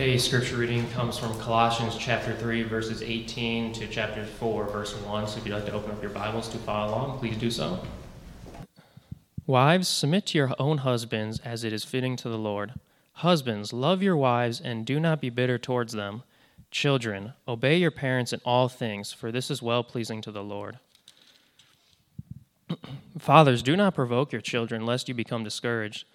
Today's scripture reading comes from Colossians chapter 3, verses 18 to chapter 4, verse 1. So if you'd like to open up your Bibles to follow along, please do so. Wives, submit to your own husbands as it is fitting to the Lord. Husbands, love your wives and do not be bitter towards them. Children, obey your parents in all things, for this is well pleasing to the Lord. Fathers, do not provoke your children, lest you become discouraged.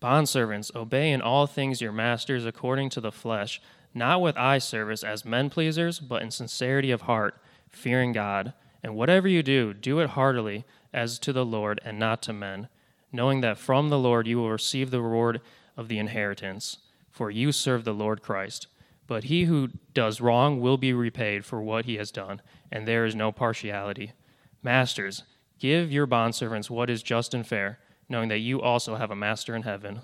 Bondservants, obey in all things your masters according to the flesh, not with eye service as men pleasers, but in sincerity of heart, fearing God. And whatever you do, do it heartily, as to the Lord and not to men, knowing that from the Lord you will receive the reward of the inheritance. For you serve the Lord Christ. But he who does wrong will be repaid for what he has done, and there is no partiality. Masters, give your bondservants what is just and fair knowing that you also have a master in heaven.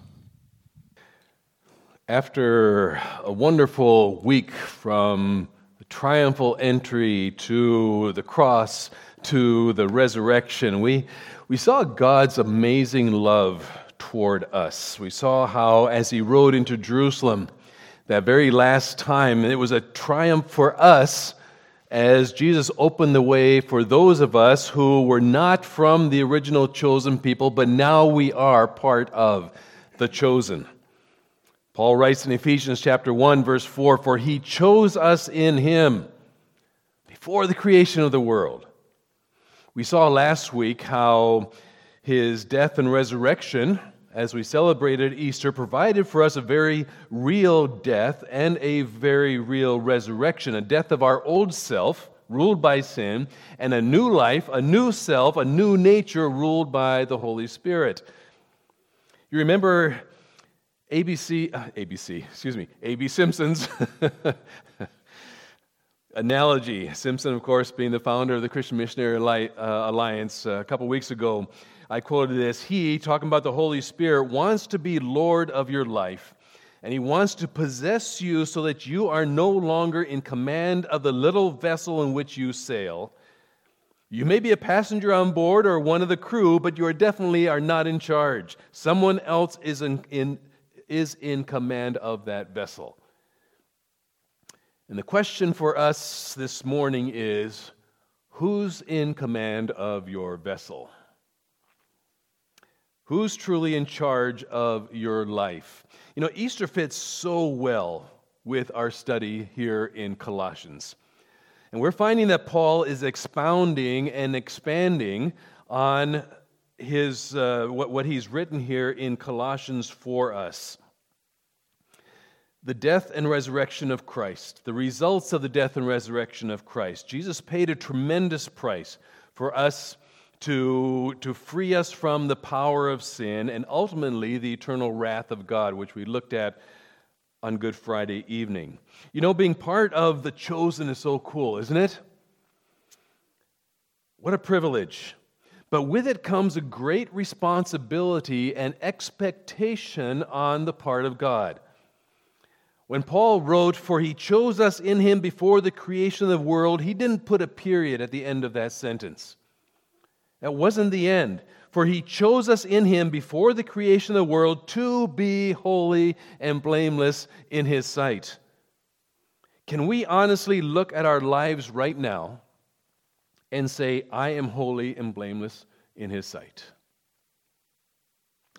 After a wonderful week from the triumphal entry to the cross to the resurrection, we, we saw God's amazing love toward us. We saw how, as He rode into Jerusalem, that very last time, it was a triumph for us as Jesus opened the way for those of us who were not from the original chosen people, but now we are part of the chosen. Paul writes in Ephesians chapter 1 verse 4 for he chose us in him before the creation of the world. We saw last week how his death and resurrection as we celebrated Easter, provided for us a very real death and a very real resurrection a death of our old self, ruled by sin, and a new life, a new self, a new nature ruled by the Holy Spirit. You remember ABC, uh, ABC, excuse me, A.B. Simpson's analogy. Simpson, of course, being the founder of the Christian Missionary uh, Alliance uh, a couple weeks ago I quoted this He, talking about the Holy Spirit, wants to be Lord of your life. And He wants to possess you so that you are no longer in command of the little vessel in which you sail. You may be a passenger on board or one of the crew, but you are definitely are not in charge. Someone else is in, in, is in command of that vessel. And the question for us this morning is who's in command of your vessel? Who's truly in charge of your life? You know, Easter fits so well with our study here in Colossians. And we're finding that Paul is expounding and expanding on his, uh, what, what he's written here in Colossians for us. The death and resurrection of Christ, the results of the death and resurrection of Christ. Jesus paid a tremendous price for us to, to free us from the power of sin and ultimately the eternal wrath of God, which we looked at on Good Friday evening. You know, being part of the chosen is so cool, isn't it? What a privilege. But with it comes a great responsibility and expectation on the part of God. When Paul wrote, For he chose us in him before the creation of the world, he didn't put a period at the end of that sentence. That wasn't the end. For he chose us in him before the creation of the world to be holy and blameless in his sight. Can we honestly look at our lives right now and say, I am holy and blameless in his sight?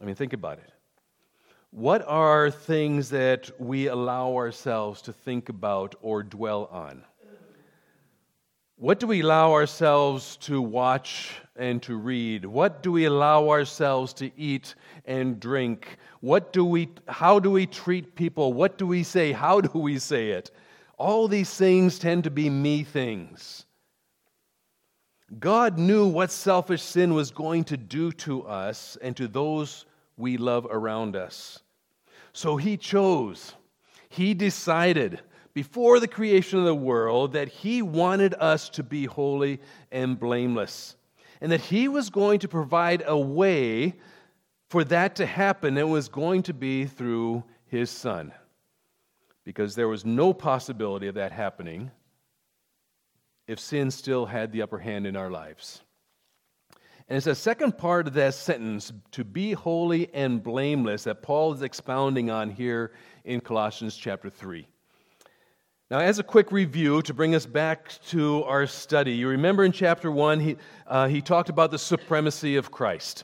I mean, think about it. What are things that we allow ourselves to think about or dwell on? What do we allow ourselves to watch and to read? What do we allow ourselves to eat and drink? What do we, how do we treat people? What do we say? How do we say it? All these things tend to be me things. God knew what selfish sin was going to do to us and to those we love around us. So He chose, He decided before the creation of the world that He wanted us to be holy and blameless, and that He was going to provide a way for that to happen. It was going to be through His Son, because there was no possibility of that happening if sin still had the upper hand in our lives. And it's the second part of that sentence, to be holy and blameless, that Paul is expounding on here in Colossians chapter 3. Now, as a quick review to bring us back to our study, you remember in chapter 1, he, uh, he talked about the supremacy of Christ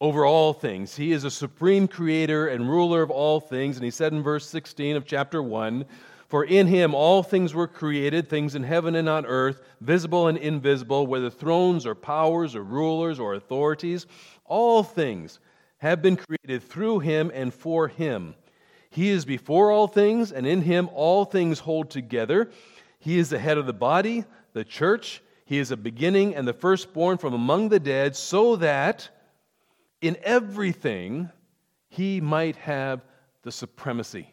over all things. He is a supreme creator and ruler of all things. And he said in verse 16 of chapter 1 For in him all things were created, things in heaven and on earth, visible and invisible, whether thrones or powers or rulers or authorities. All things have been created through him and for him. He is before all things, and in him all things hold together. He is the head of the body, the church. He is a beginning and the firstborn from among the dead, so that in everything he might have the supremacy.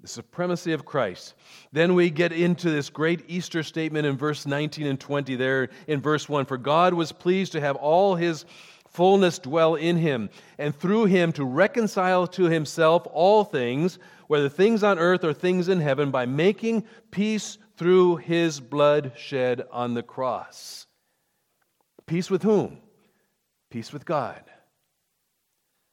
The supremacy of Christ. Then we get into this great Easter statement in verse 19 and 20 there in verse 1 For God was pleased to have all his fullness dwell in him, and through him to reconcile to himself all things, whether things on earth or things in heaven, by making peace through his blood shed on the cross. Peace with whom? Peace with God.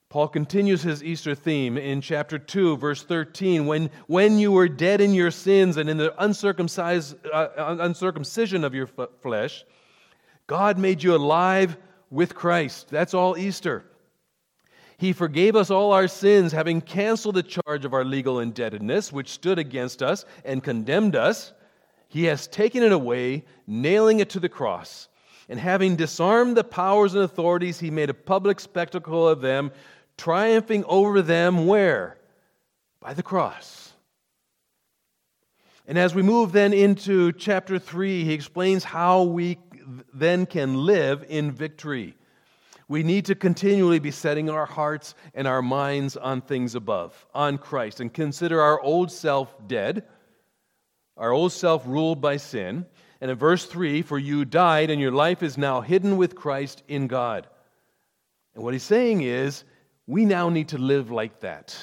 Paul continues his Easter theme in chapter 2, verse 13. When, when you were dead in your sins and in the uncircumcised, uh, uncircumcision of your f- flesh, God made you alive with Christ. That's all Easter. He forgave us all our sins, having canceled the charge of our legal indebtedness, which stood against us and condemned us. He has taken it away, nailing it to the cross. And having disarmed the powers and authorities, he made a public spectacle of them, triumphing over them where? By the cross. And as we move then into chapter 3, he explains how we then can live in victory. We need to continually be setting our hearts and our minds on things above, on Christ, and consider our old self dead, our old self ruled by sin. And in verse 3, for you died, and your life is now hidden with Christ in God. And what he's saying is, we now need to live like that.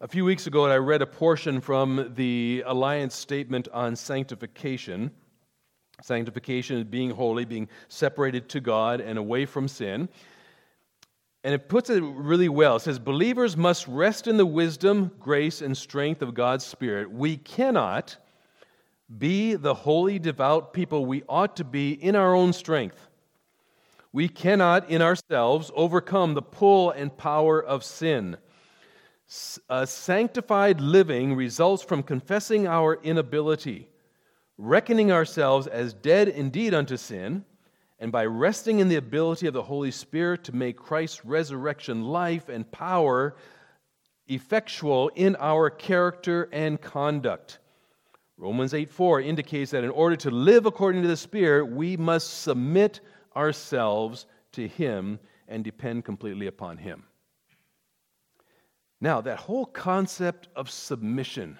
A few weeks ago, I read a portion from the Alliance Statement on Sanctification. Sanctification is being holy, being separated to God and away from sin. And it puts it really well. It says, Believers must rest in the wisdom, grace, and strength of God's Spirit. We cannot be the holy, devout people we ought to be in our own strength. We cannot, in ourselves, overcome the pull and power of sin. A sanctified living results from confessing our inability reckoning ourselves as dead indeed unto sin, and by resting in the ability of the Holy Spirit to make Christ's resurrection life and power effectual in our character and conduct. Romans 8 4 indicates that in order to live according to the Spirit, we must submit ourselves to Him and depend completely upon Him. Now, that whole concept of submission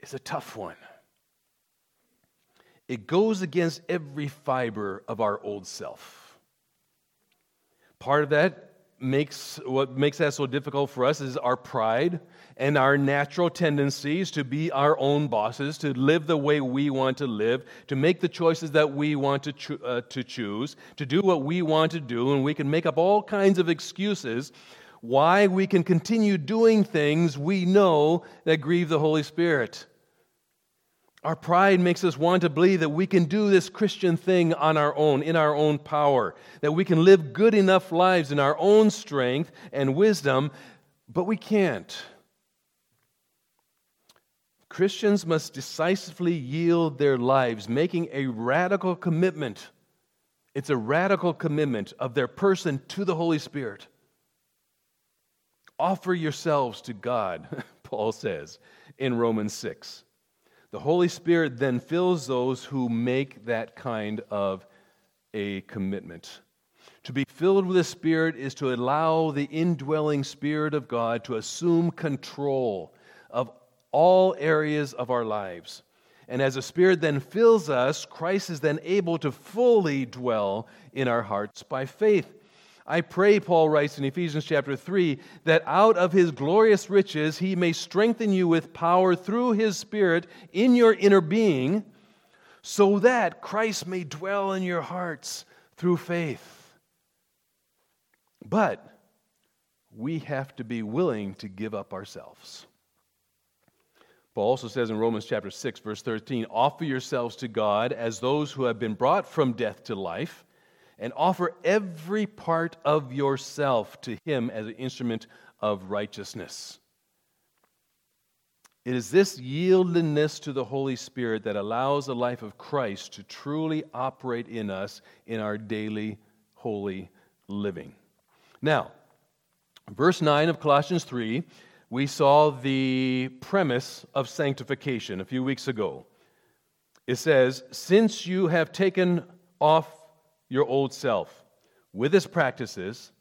is a tough one. It goes against every fiber of our old self. Part of that makes what makes that so difficult for us is our pride and our natural tendencies to be our own bosses, to live the way we want to live, to make the choices that we want to, cho- uh, to choose, to do what we want to do, and we can make up all kinds of excuses why we can continue doing things we know that grieve the Holy Spirit. Our pride makes us want to believe that we can do this Christian thing on our own, in our own power, that we can live good enough lives in our own strength and wisdom, but we can't. Christians must decisively yield their lives, making a radical commitment. It's a radical commitment of their person to the Holy Spirit. Offer yourselves to God, Paul says in Romans 6. The Holy Spirit then fills those who make that kind of a commitment. To be filled with the Spirit is to allow the indwelling Spirit of God to assume control of all areas of our lives. And as the Spirit then fills us, Christ is then able to fully dwell in our hearts by faith. I pray, Paul writes in Ephesians chapter 3, that out of his glorious riches he may strengthen you with power through his Spirit in your inner being, so that Christ may dwell in your hearts through faith. But we have to be willing to give up ourselves. Paul also says in Romans chapter 6 verse 13, "Offer yourselves to God as those who have been brought from death to life, and offer every part of yourself to him as an instrument of righteousness." It is this yieldedness to the Holy Spirit that allows the life of Christ to truly operate in us in our daily holy living. Now, verse 9 of Colossians 3 we saw the premise of sanctification a few weeks ago. It says, Since you have taken off your old self with its practices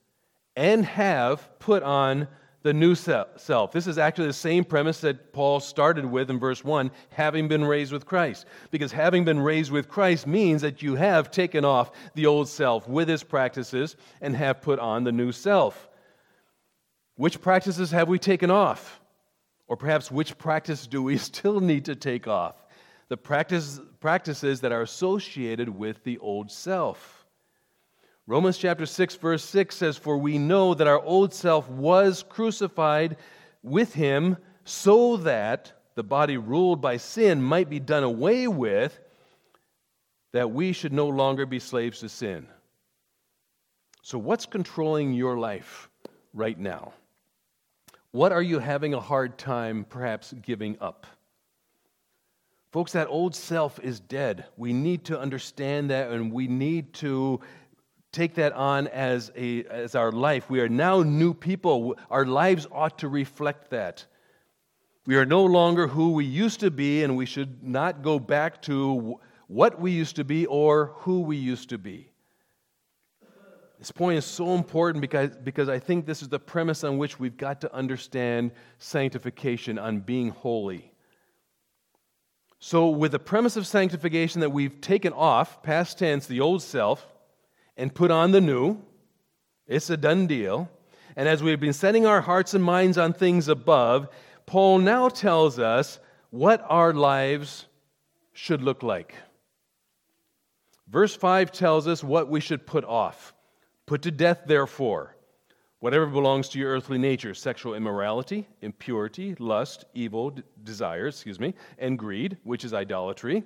and have put on the new self. This is actually the same premise that Paul started with in verse 1 having been raised with Christ. Because having been raised with Christ means that you have taken off the old self with its practices and have put on the new self. Which practices have we taken off? Or perhaps which practice do we still need to take off? The practice, practices that are associated with the old self. Romans chapter 6, verse 6 says, For we know that our old self was crucified with him so that the body ruled by sin might be done away with, that we should no longer be slaves to sin. So, what's controlling your life right now? What are you having a hard time perhaps giving up? Folks, that old self is dead. We need to understand that and we need to take that on as, a, as our life. We are now new people. Our lives ought to reflect that. We are no longer who we used to be, and we should not go back to what we used to be or who we used to be. This point is so important because, because I think this is the premise on which we've got to understand sanctification, on being holy. So, with the premise of sanctification that we've taken off, past tense, the old self, and put on the new, it's a done deal. And as we've been setting our hearts and minds on things above, Paul now tells us what our lives should look like. Verse 5 tells us what we should put off. Put to death, therefore, whatever belongs to your earthly nature sexual immorality, impurity, lust, evil d- desires, excuse me, and greed, which is idolatry.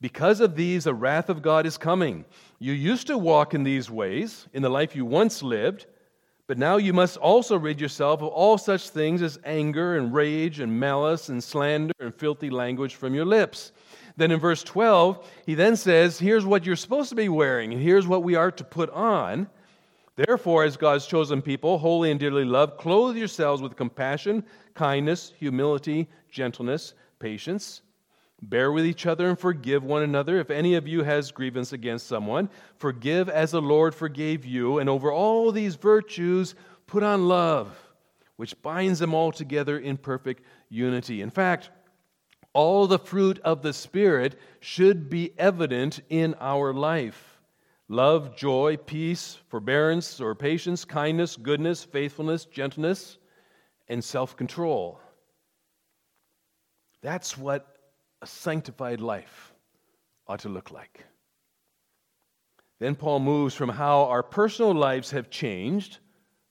Because of these, the wrath of God is coming. You used to walk in these ways in the life you once lived, but now you must also rid yourself of all such things as anger and rage and malice and slander and filthy language from your lips. Then in verse 12, he then says, Here's what you're supposed to be wearing, and here's what we are to put on. Therefore, as God's chosen people, holy and dearly loved, clothe yourselves with compassion, kindness, humility, gentleness, patience. Bear with each other and forgive one another. If any of you has grievance against someone, forgive as the Lord forgave you. And over all these virtues, put on love, which binds them all together in perfect unity. In fact, all the fruit of the Spirit should be evident in our life love, joy, peace, forbearance or patience, kindness, goodness, faithfulness, gentleness, and self control. That's what a sanctified life ought to look like. Then Paul moves from how our personal lives have changed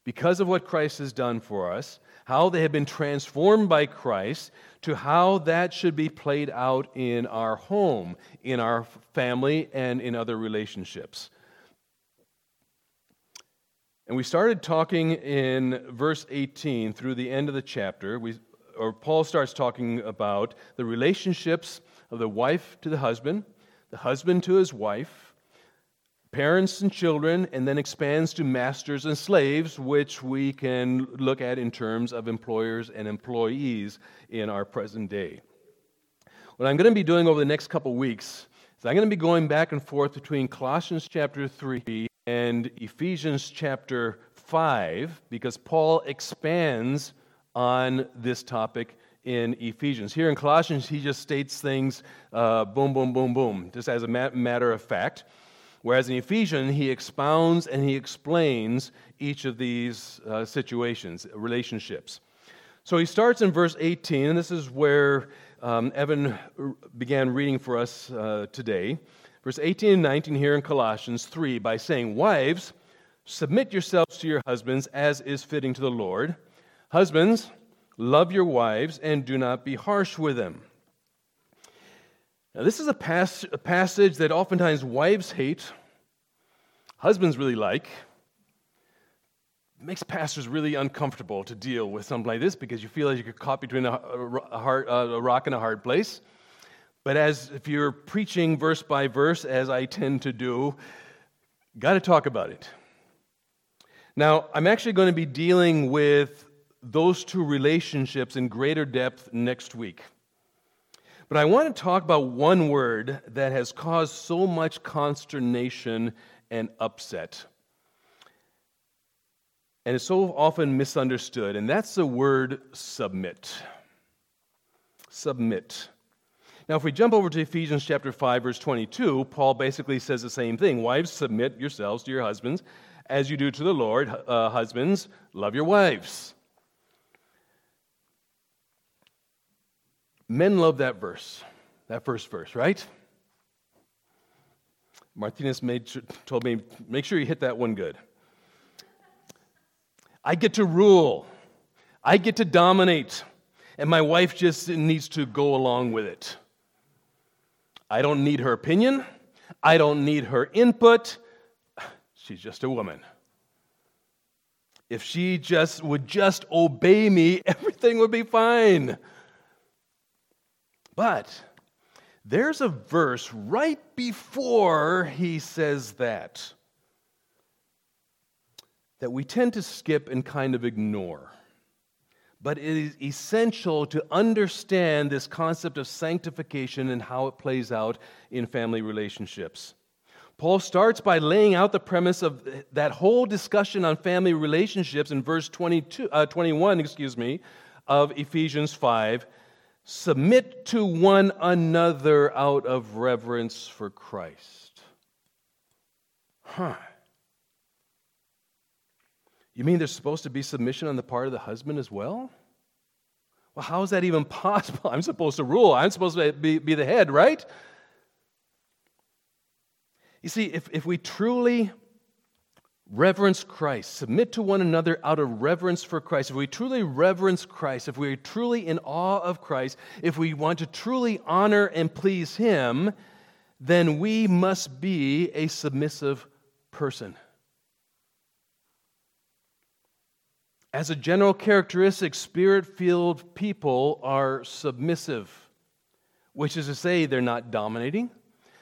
because of what Christ has done for us, how they have been transformed by Christ, to how that should be played out in our home, in our family, and in other relationships. And we started talking in verse 18 through the end of the chapter. We, or Paul starts talking about the relationships of the wife to the husband, the husband to his wife, parents and children, and then expands to masters and slaves, which we can look at in terms of employers and employees in our present day. What I'm going to be doing over the next couple weeks is I'm going to be going back and forth between Colossians chapter 3 and Ephesians chapter 5 because Paul expands on this topic in Ephesians. Here in Colossians, he just states things uh, boom, boom, boom, boom, just as a matter of fact. Whereas in Ephesians, he expounds and he explains each of these uh, situations, relationships. So he starts in verse 18, and this is where um, Evan began reading for us uh, today. verse 18 and 19 here in Colossians 3 by saying, Wives, submit yourselves to your husbands as is fitting to the Lord. Husbands, love your wives and do not be harsh with them. Now, this is a, pas- a passage that oftentimes wives hate, husbands really like. It makes pastors really uncomfortable to deal with something like this because you feel like you're caught between a, a, hard, uh, a rock and a hard place. But as if you're preaching verse by verse, as I tend to do, got to talk about it. Now, I'm actually going to be dealing with those two relationships in greater depth next week. But I want to talk about one word that has caused so much consternation and upset. And is so often misunderstood, and that's the word submit. Submit. Now, if we jump over to Ephesians chapter 5, verse 22, Paul basically says the same thing Wives, submit yourselves to your husbands as you do to the Lord. Uh, husbands, love your wives. Men love that verse, that first verse, right? Martinez made, told me, make sure you hit that one good. I get to rule, I get to dominate, and my wife just needs to go along with it. I don't need her opinion, I don't need her input. She's just a woman. If she just would just obey me, everything would be fine. But there's a verse right before he says that that we tend to skip and kind of ignore. But it is essential to understand this concept of sanctification and how it plays out in family relationships. Paul starts by laying out the premise of that whole discussion on family relationships in verse 22, uh, 21 excuse me, of Ephesians 5 Submit to one another out of reverence for Christ. Huh. You mean there's supposed to be submission on the part of the husband as well? Well, how is that even possible? I'm supposed to rule, I'm supposed to be, be the head, right? You see, if, if we truly reverence Christ, submit to one another out of reverence for Christ, if we truly reverence Christ, if we're truly in awe of Christ, if we want to truly honor and please Him, then we must be a submissive person. As a general characteristic, spirit filled people are submissive, which is to say, they're not dominating,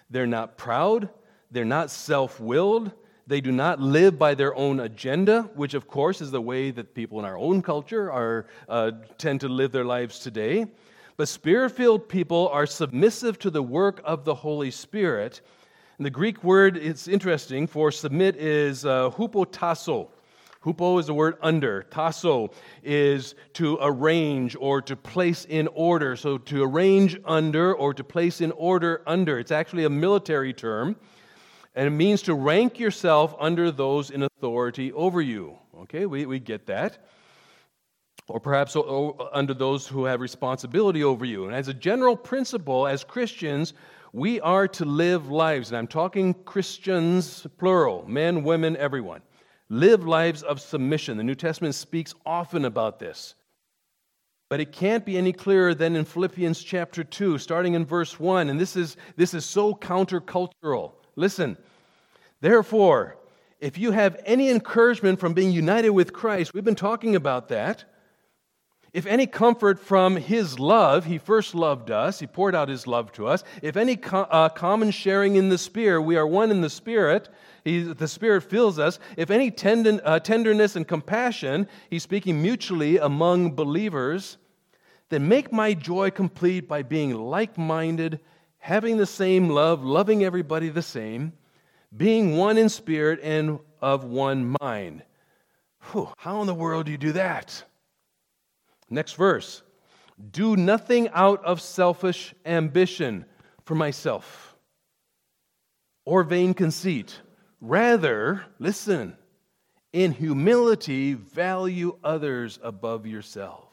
they're not proud, they're not self willed they do not live by their own agenda, which, of course, is the way that people in our own culture are, uh, tend to live their lives today. But spirit filled people are submissive to the work of the Holy Spirit. And the Greek word, it's interesting, for submit is uh, hupotasso. Hupo is the word under. Tasso is to arrange or to place in order. So to arrange under or to place in order under. It's actually a military term and it means to rank yourself under those in authority over you. Okay, we, we get that. Or perhaps under those who have responsibility over you. And as a general principle, as Christians, we are to live lives, and I'm talking Christians, plural, men, women, everyone. Live lives of submission. The New Testament speaks often about this. But it can't be any clearer than in Philippians chapter 2, starting in verse 1. And this is, this is so countercultural. Listen, therefore, if you have any encouragement from being united with Christ, we've been talking about that. If any comfort from his love, he first loved us, he poured out his love to us. If any co- uh, common sharing in the Spirit, we are one in the Spirit, he, the Spirit fills us. If any tendon, uh, tenderness and compassion, he's speaking mutually among believers, then make my joy complete by being like minded, having the same love, loving everybody the same being one in spirit and of one mind. Whew, how in the world do you do that? Next verse. Do nothing out of selfish ambition for myself or vain conceit. Rather, listen, in humility, value others above yourselves,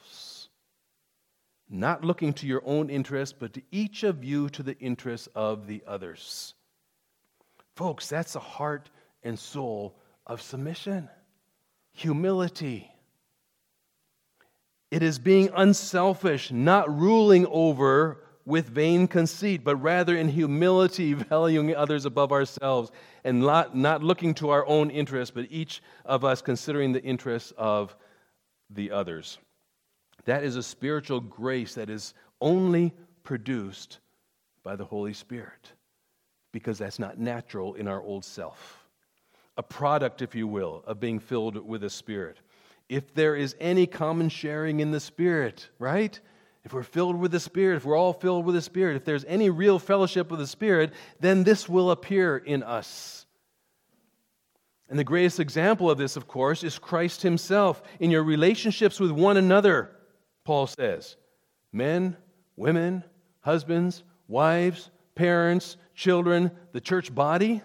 not looking to your own interest, but to each of you to the interest of the others. Folks, that's the heart and soul of submission humility. It is being unselfish, not ruling over with vain conceit, but rather in humility, valuing others above ourselves, and not, not looking to our own interests, but each of us considering the interests of the others. That is a spiritual grace that is only produced by the Holy Spirit, because that's not natural in our old self. A product, if you will, of being filled with the Spirit. If there is any common sharing in the Spirit, right? if we're filled with the Spirit, if we're all filled with the Spirit, if there's any real fellowship with the Spirit, then this will appear in us. And the greatest example of this, of course, is Christ Himself. In your relationships with one another, Paul says men, women, husbands, wives, parents, children, the church body.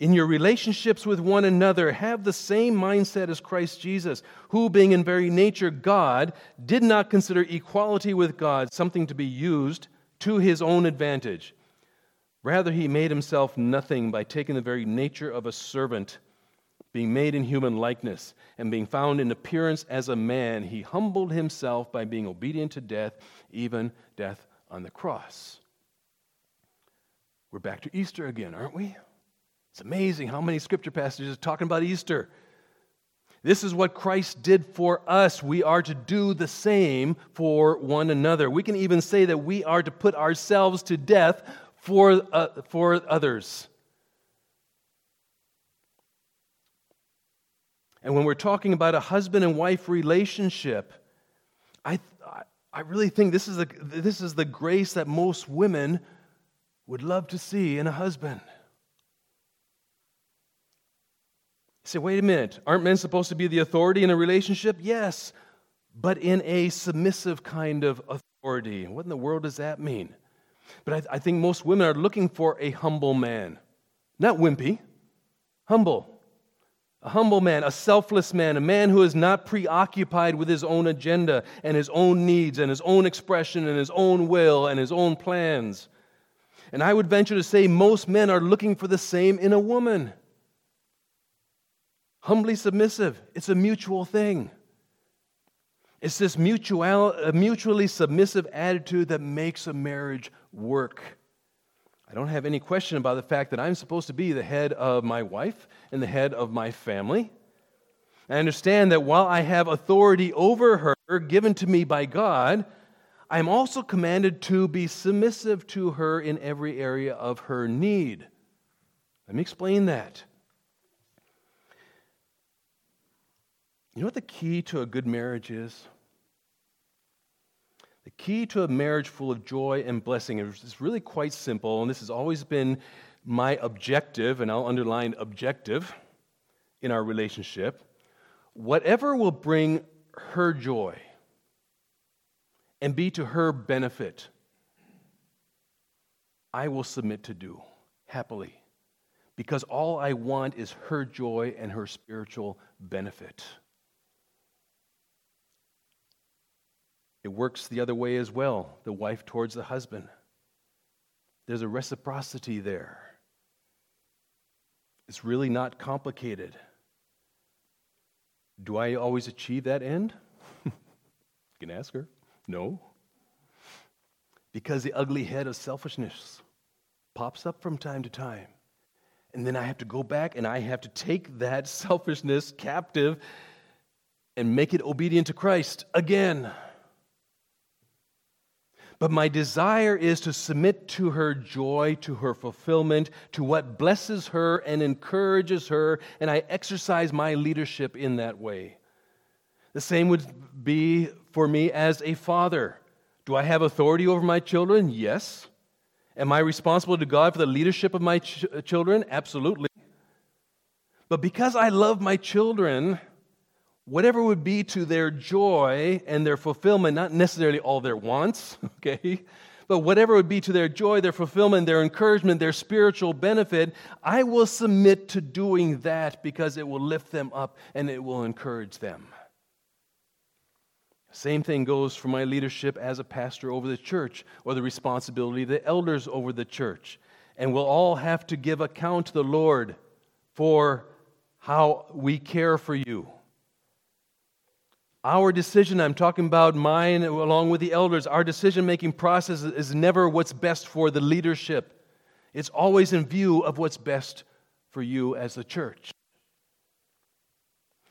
In your relationships with one another, have the same mindset as Christ Jesus, who, being in very nature God, did not consider equality with God something to be used to his own advantage. Rather, he made himself nothing by taking the very nature of a servant, being made in human likeness, and being found in appearance as a man. He humbled himself by being obedient to death, even death on the cross. We're back to Easter again, aren't we? It's amazing how many scripture passages are talking about Easter. This is what Christ did for us. We are to do the same for one another. We can even say that we are to put ourselves to death for, uh, for others. And when we're talking about a husband and wife relationship, I, I really think this is, a, this is the grace that most women would love to see in a husband. say, wait a minute, aren't men supposed to be the authority in a relationship? Yes, but in a submissive kind of authority. What in the world does that mean? But I, I think most women are looking for a humble man, not wimpy, humble. A humble man, a selfless man, a man who is not preoccupied with his own agenda and his own needs and his own expression and his own will and his own plans. And I would venture to say most men are looking for the same in a woman humbly submissive. It's a mutual thing. It's this mutual, mutually submissive attitude that makes a marriage work. I don't have any question about the fact that I'm supposed to be the head of my wife and the head of my family. I understand that while I have authority over her given to me by God, I'm also commanded to be submissive to her in every area of her need. Let me explain that. You know what the key to a good marriage is? The key to a marriage full of joy and blessing is really quite simple, and this has always been my objective, and I'll underline objective in our relationship. Whatever will bring her joy and be to her benefit, I will submit to do happily because all I want is her joy and her spiritual benefit. It works the other way as well the wife towards the husband. There's a reciprocity there. It's really not complicated. Do I always achieve that end? you can ask her. No. Because the ugly head of selfishness pops up from time to time. And then I have to go back and I have to take that selfishness captive and make it obedient to Christ again. But my desire is to submit to her joy, to her fulfillment, to what blesses her and encourages her, and I exercise my leadership in that way. The same would be for me as a father. Do I have authority over my children? Yes. Am I responsible to God for the leadership of my ch- children? Absolutely. But because I love my children, whatever would be to their joy and their fulfillment, not necessarily all their wants, okay, but whatever would be to their joy, their fulfillment, their encouragement, their spiritual benefit, I will submit to doing that because it will lift them up and it will encourage them. Same thing goes for my leadership as a pastor over the church or the responsibility of the elders over the church. and we'll all have to give account to the Lord for how we care for you. Our decision, I'm talking about mine along with the elders, our decision making process is never what's best for the leadership. It's always in view of what's best for you as the church.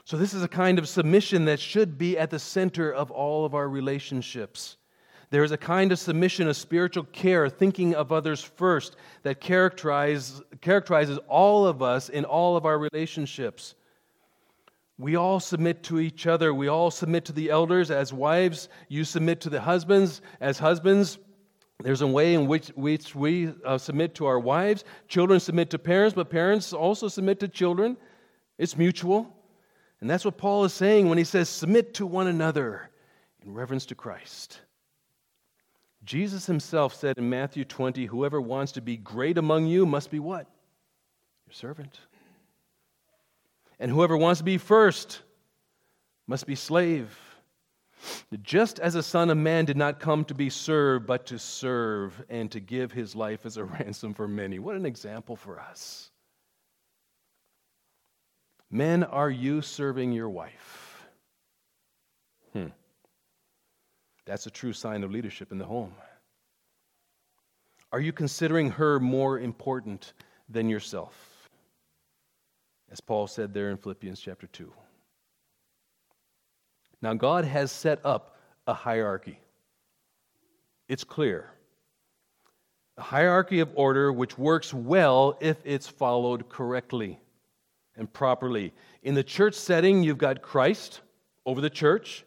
So, this is a kind of submission that should be at the center of all of our relationships. There is a kind of submission, a spiritual care, thinking of others first, that characterize, characterizes all of us in all of our relationships. We all submit to each other. We all submit to the elders. As wives, you submit to the husbands. As husbands, there's a way in which, which we uh, submit to our wives. Children submit to parents, but parents also submit to children. It's mutual. And that's what Paul is saying when he says, Submit to one another in reverence to Christ. Jesus himself said in Matthew 20, Whoever wants to be great among you must be what? Your servant. And whoever wants to be first must be slave. Just as the Son of Man did not come to be served, but to serve and to give his life as a ransom for many. What an example for us. Men, are you serving your wife? Hmm. That's a true sign of leadership in the home. Are you considering her more important than yourself? As Paul said there in Philippians chapter 2. Now, God has set up a hierarchy. It's clear. A hierarchy of order which works well if it's followed correctly and properly. In the church setting, you've got Christ over the church.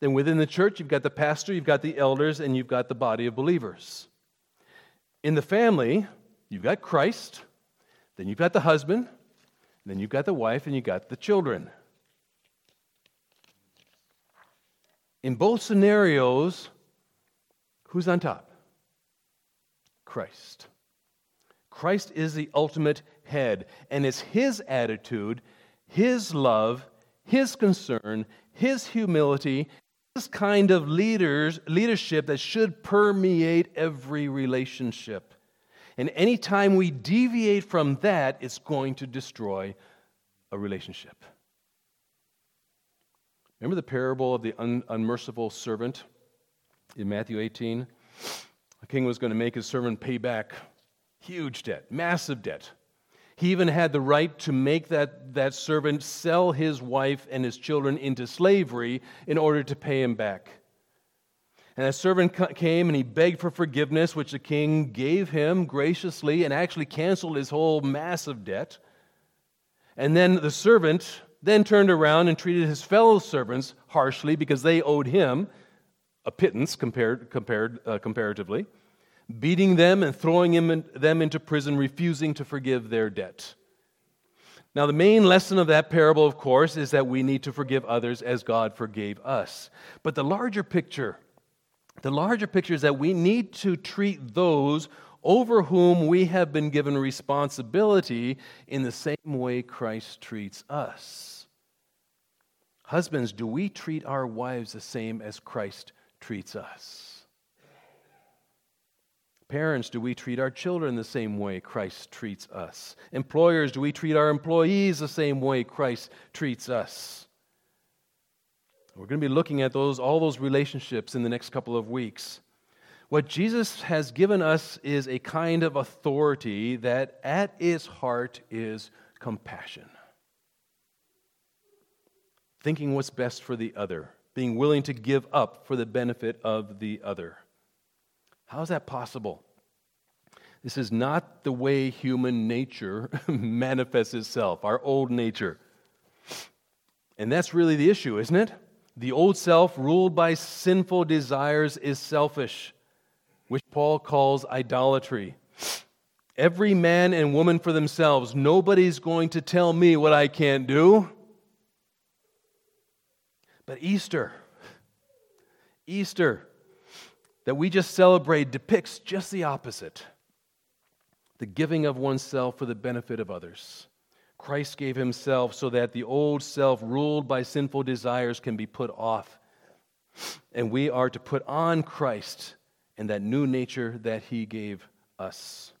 Then within the church, you've got the pastor, you've got the elders, and you've got the body of believers. In the family, you've got Christ, then you've got the husband, then you've got the wife, and you've got the children. In both scenarios, who's on top? Christ. Christ is the ultimate head, and it's his attitude, his love, his concern, his humility, this kind of leaders, leadership that should permeate every relationship. And anytime we deviate from that, it's going to destroy a relationship. Remember the parable of the un- unmerciful servant in Matthew 18? The king was going to make his servant pay back huge debt, massive debt. He even had the right to make that, that servant sell his wife and his children into slavery in order to pay him back. And a servant came and he begged for forgiveness, which the king gave him graciously and actually canceled his whole massive debt. And then the servant then turned around and treated his fellow servants harshly because they owed him a pittance compared, compared, uh, comparatively beating them and throwing them into prison, refusing to forgive their debt. Now, the main lesson of that parable, of course, is that we need to forgive others as God forgave us. But the larger picture, the larger picture is that we need to treat those over whom we have been given responsibility in the same way Christ treats us. Husbands, do we treat our wives the same as Christ treats us? Parents, do we treat our children the same way Christ treats us? Employers, do we treat our employees the same way Christ treats us? We're going to be looking at those, all those relationships in the next couple of weeks. What Jesus has given us is a kind of authority that at its heart is compassion. Thinking what's best for the other, being willing to give up for the benefit of the other. How is that possible? This is not the way human nature manifests itself, our old nature. And that's really the issue, isn't it? The old self, ruled by sinful desires, is selfish, which Paul calls idolatry. Every man and woman for themselves. Nobody's going to tell me what I can't do. But Easter, Easter, that we just celebrate depicts just the opposite the giving of oneself for the benefit of others. Christ gave himself so that the old self, ruled by sinful desires, can be put off. And we are to put on Christ and that new nature that he gave us.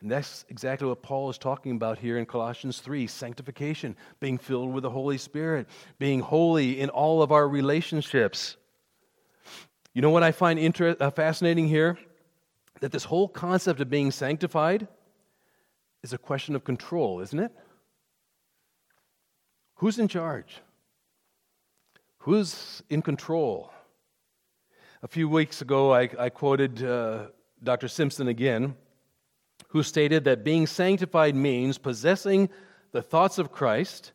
And that's exactly what Paul is talking about here in Colossians 3 sanctification, being filled with the Holy Spirit, being holy in all of our relationships. You know what I find inter- uh, fascinating here? That this whole concept of being sanctified is a question of control, isn't it? Who's in charge? Who's in control? A few weeks ago, I, I quoted uh, Dr. Simpson again who stated that being sanctified means possessing the thoughts of Christ,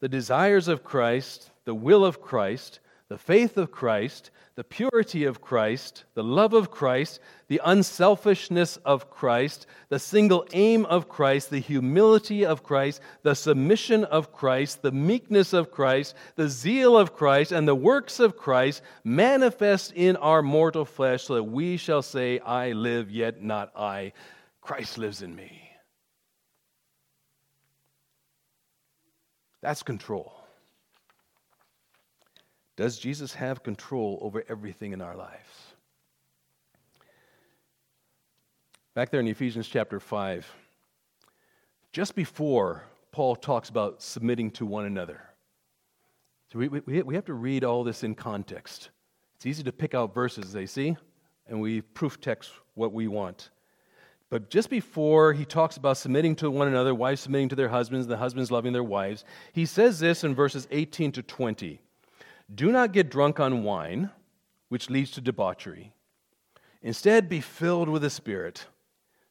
the desires of Christ, the will of Christ, the faith of Christ, the purity of Christ, the love of Christ, the unselfishness of Christ, the single aim of Christ, the humility of Christ, the submission of Christ, the meekness of Christ, the zeal of Christ, and the works of Christ manifest in our mortal flesh, so that we shall say, I live, yet not I, Christ lives in me. That's control. Does Jesus have control over everything in our lives? Back there in Ephesians chapter 5, just before Paul talks about submitting to one another. So we, we, we have to read all this in context. It's easy to pick out verses, they see, and we proof text what we want. But just before he talks about submitting to one another, wives submitting to their husbands, the husbands loving their wives, he says this in verses 18 to 20 Do not get drunk on wine, which leads to debauchery. Instead, be filled with the Spirit,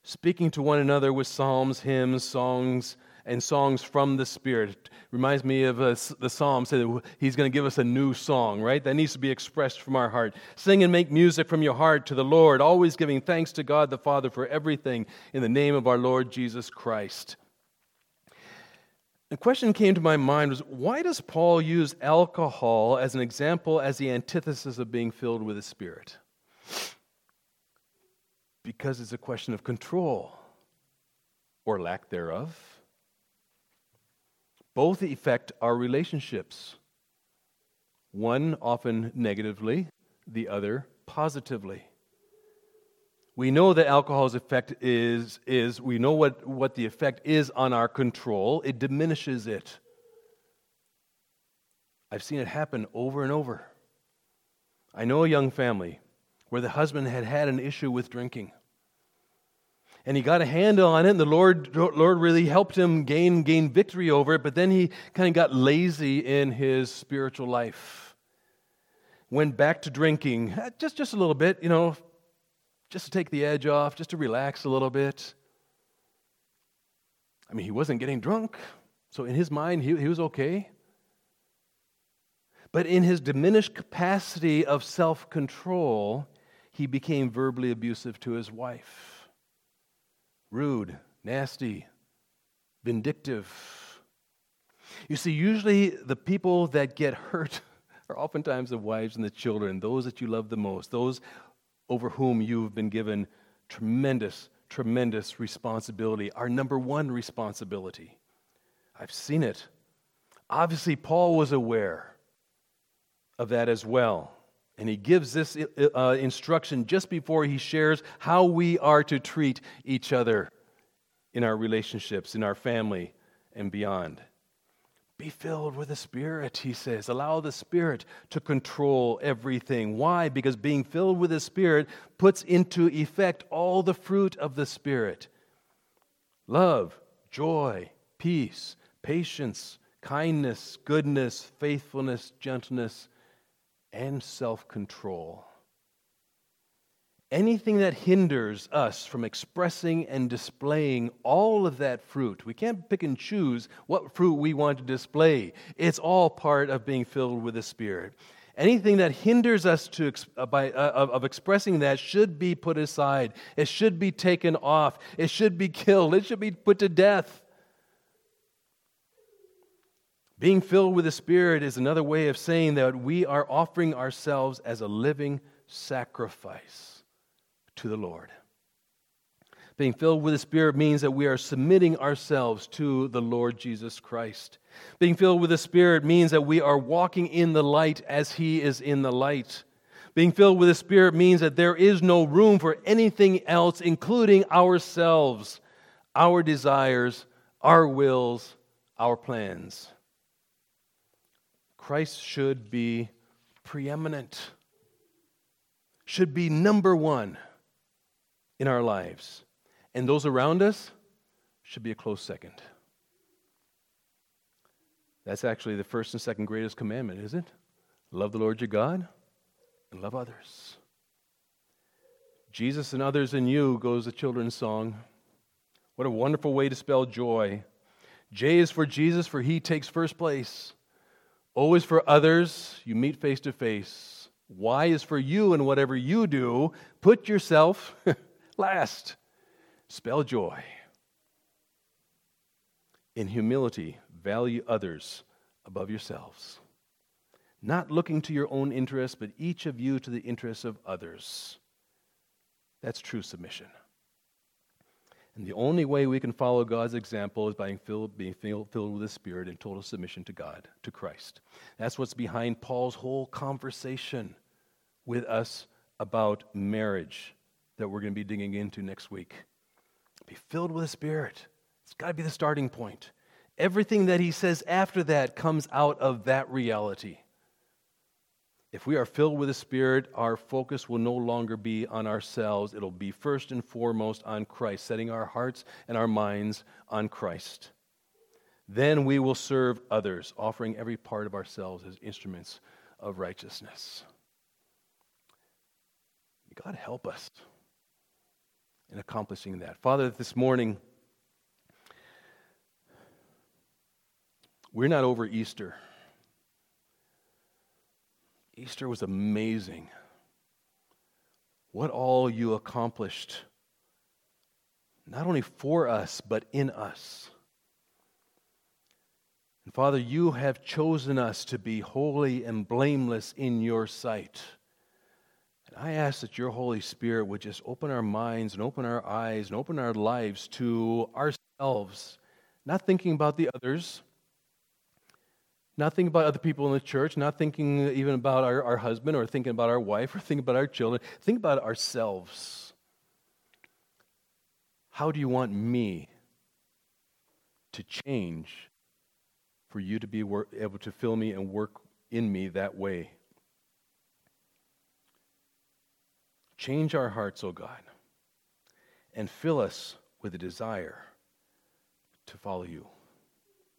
speaking to one another with psalms, hymns, songs, and songs from the Spirit. Reminds me of uh, the psalm said he's going to give us a new song, right? That needs to be expressed from our heart. Sing and make music from your heart to the Lord, always giving thanks to God the Father for everything in the name of our Lord Jesus Christ. The question came to my mind was why does Paul use alcohol as an example as the antithesis of being filled with the Spirit? Because it's a question of control or lack thereof. Both affect our relationships, one often negatively, the other positively. We know that alcohol's effect is, is we know what, what the effect is on our control, it diminishes it. I've seen it happen over and over. I know a young family where the husband had had an issue with drinking and he got a handle on it, and the Lord, Lord really helped him gain, gain victory over it, but then he kind of got lazy in his spiritual life. Went back to drinking, uh, just, just a little bit, you know, just to take the edge off, just to relax a little bit. I mean, he wasn't getting drunk, so in his mind, he, he was okay. But in his diminished capacity of self control, he became verbally abusive to his wife rude, nasty, vindictive. You see, usually the people that get hurt are oftentimes the wives and the children, those that you love the most, those over whom you've been given tremendous, tremendous responsibility, our number one responsibility. I've seen it. Obviously, Paul was aware of that as well. And he gives this uh, instruction just before he shares how we are to treat each other in our relationships, in our family, and beyond. Be filled with the Spirit, he says. Allow the Spirit to control everything. Why? Because being filled with the Spirit puts into effect all the fruit of the Spirit love, joy, peace, patience, kindness, goodness, faithfulness, gentleness and self control. Anything that hinders us from expressing and displaying all of that fruit, we can't pick and choose what fruit we want to display. It's all part of being filled with the Spirit. Anything that hinders us to, uh, by, uh, of, of expressing that should be put aside. It should be taken off. It should be killed. It should be put to death. Being filled with the Spirit is another way of saying that we are offering ourselves as a living sacrifice to the Lord. Being filled with the Spirit means that we are submitting ourselves to the Lord Jesus Christ. Being filled with the Spirit means that we are walking in the light as He is in the light. Being filled with the Spirit means that there is no room for anything else, including ourselves. our desires, our wills, our plans. Christ should be preeminent, should be number one in our lives. And those around us should be a close second. That's actually the first and second greatest commandment, is it? Love the Lord your God and love others. Jesus and others in you goes the children's song. What a wonderful way to spell joy. J is for Jesus, for he takes first place. O is for others, you meet face to face. Y is for you, and whatever you do, put yourself last. Spell joy. In humility, value others above yourselves. Not looking to your own interests, but each of you to the interests of others. That's true submission. And the only way we can follow God's example is by being filled, being filled, filled with the Spirit in total submission to God, to Christ. That's what's behind Paul's whole conversation with us about marriage that we're going to be digging into next week. Be filled with the Spirit. It's got to be the starting point. Everything that he says after that comes out of that reality. If we are filled with the Spirit, our focus will no longer be on ourselves. It'll be first and foremost on Christ, setting our hearts and our minds on Christ. Then we will serve others, offering every part of ourselves as instruments of righteousness. God help us in accomplishing that. Father, this morning, we're not over Easter. Easter was amazing. What all you accomplished, not only for us, but in us. And Father, you have chosen us to be holy and blameless in your sight. I ask that your Holy Spirit would just open our minds and open our eyes and open our lives to ourselves, not thinking about the others not thinking about other people in the church, not thinking even about our, our husband or thinking about our wife or thinking about our children. Think about ourselves. How do you want me to change for you to be able to fill me and work in me that way? Change our hearts, O God, and fill us with a desire to follow you.